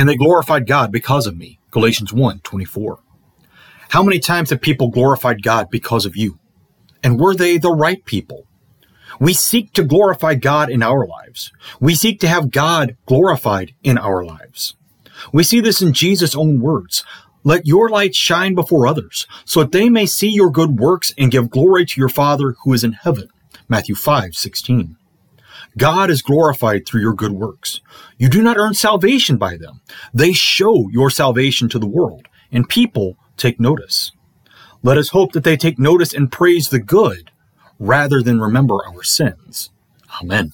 and they glorified God because of me. Galatians 1 24. How many times have people glorified God because of you? And were they the right people? We seek to glorify God in our lives. We seek to have God glorified in our lives. We see this in Jesus' own words. Let your light shine before others, so that they may see your good works and give glory to your Father who is in heaven. Matthew 5, 16. God is glorified through your good works. You do not earn salvation by them. They show your salvation to the world, and people take notice. Let us hope that they take notice and praise the good rather than remember our sins. Amen.